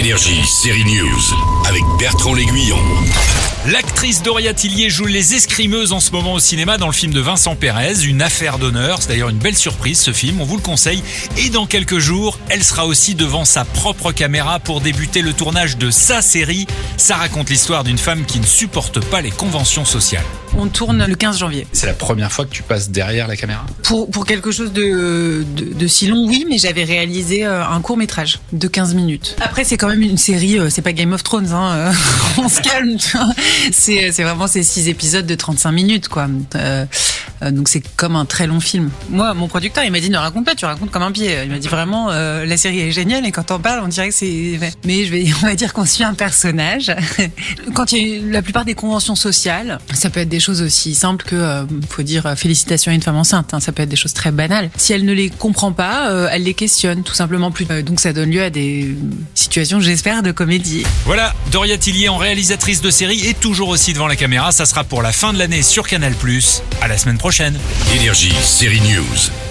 Énergie, série News, avec Bertrand L'Aiguillon. L'actrice Doria Tillier joue les escrimeuses en ce moment au cinéma dans le film de Vincent Pérez, Une affaire d'honneur. C'est d'ailleurs une belle surprise ce film, on vous le conseille. Et dans quelques jours, elle sera aussi devant sa propre caméra pour débuter le tournage de sa série. Ça raconte l'histoire d'une femme qui ne supporte pas les conventions sociales. On tourne le 15 janvier. C'est la première fois que tu passes derrière la caméra? Pour, pour quelque chose de, de, de si long, oui, mais j'avais réalisé euh, un court métrage de 15 minutes. Après, c'est quand même une série, euh, c'est pas Game of Thrones, hein, euh, on se calme. C'est c'est vraiment ces six épisodes de 35 minutes, quoi. Euh, euh, donc c'est comme un très long film. Moi, mon producteur, il m'a dit ne raconte pas, tu racontes comme un pied. Il m'a dit vraiment, euh, la série est géniale et quand on parle, on dirait que c'est. Mais je vais, on va dire qu'on suit un personnage. Quand il y a la plupart des conventions sociales, ça peut être des choses aussi simples que, euh, faut dire, euh, félicitations à une femme enceinte. hein. ça peut être des choses très banales. Si elle ne les comprend pas, euh, elle les questionne tout simplement plus. Euh, donc ça donne lieu à des situations, j'espère, de comédie. Voilà, Doria Tillier en réalisatrice de série et toujours aussi devant la caméra. Ça sera pour la fin de l'année sur Canal+. À la semaine Énergie, série News.